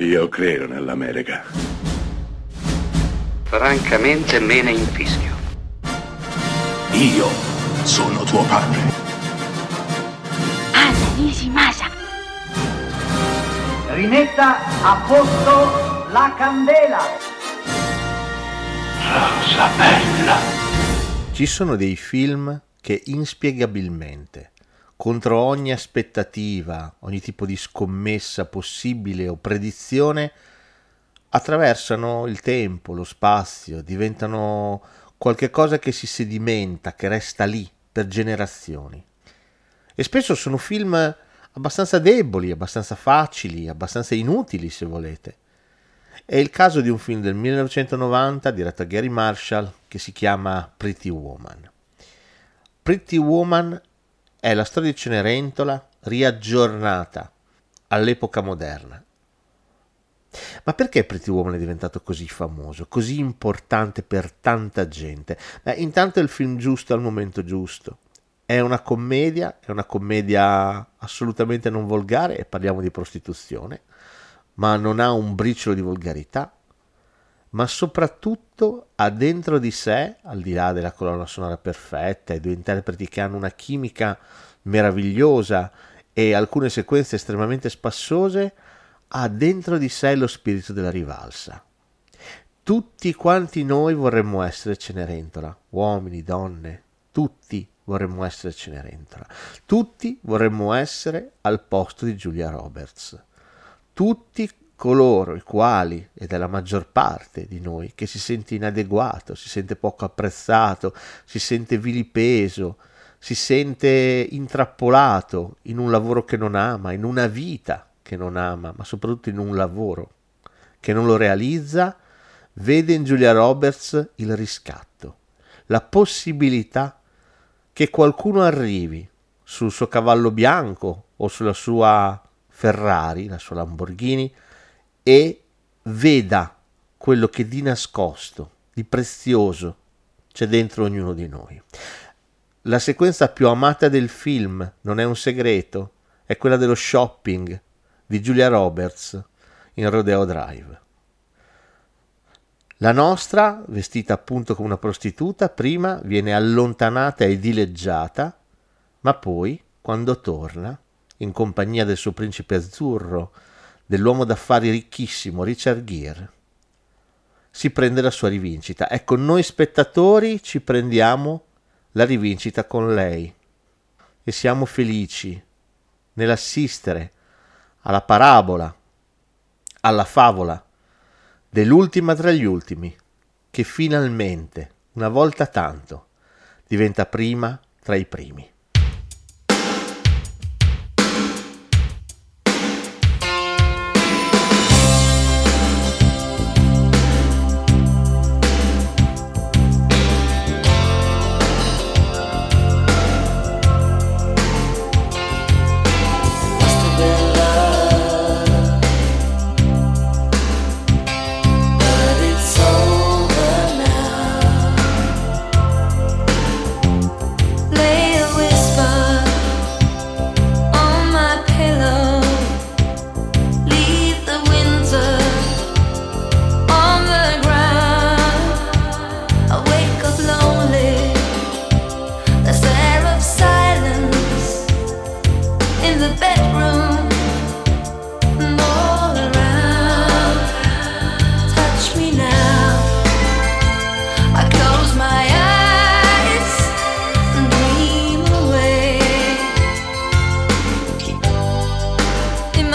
Io credo nell'America. Francamente me ne infischio. Io sono tuo padre. Anna Nishimasa. Rimetta a posto la candela. Rosa bella. Ci sono dei film che inspiegabilmente, contro ogni aspettativa, ogni tipo di scommessa possibile o predizione, attraversano il tempo, lo spazio, diventano qualcosa che si sedimenta, che resta lì per generazioni. E spesso sono film abbastanza deboli, abbastanza facili, abbastanza inutili se volete. È il caso di un film del 1990 diretto da Gary Marshall che si chiama Pretty Woman. Pretty Woman è la storia di Cenerentola riaggiornata all'epoca moderna. Ma perché Pretty Woman è diventato così famoso, così importante per tanta gente? Beh, intanto è il film giusto al momento giusto. È una commedia, è una commedia assolutamente non volgare, e parliamo di prostituzione, ma non ha un briciolo di volgarità, ma soprattutto ha dentro di sé, al di là della colonna sonora perfetta e due interpreti che hanno una chimica meravigliosa e alcune sequenze estremamente spassose, ha dentro di sé lo spirito della rivalsa. Tutti quanti noi vorremmo essere Cenerentola, uomini, donne, tutti vorremmo essere Cenerentola, tutti vorremmo essere al posto di Giulia Roberts, tutti coloro i quali, ed è la maggior parte di noi, che si sente inadeguato, si sente poco apprezzato, si sente vilipeso, si sente intrappolato in un lavoro che non ama, in una vita che non ama, ma soprattutto in un lavoro che non lo realizza, vede in Giulia Roberts il riscatto, la possibilità che qualcuno arrivi sul suo cavallo bianco o sulla sua Ferrari, la sua Lamborghini, e veda quello che di nascosto, di prezioso c'è dentro ognuno di noi. La sequenza più amata del film, non è un segreto, è quella dello shopping di Julia Roberts in Rodeo Drive. La nostra, vestita appunto come una prostituta, prima viene allontanata e dileggiata, ma poi, quando torna, in compagnia del suo principe azzurro, dell'uomo d'affari ricchissimo Richard Gere, si prende la sua rivincita. Ecco, noi spettatori ci prendiamo la rivincita con lei e siamo felici nell'assistere alla parabola, alla favola dell'ultima tra gli ultimi, che finalmente, una volta tanto, diventa prima tra i primi.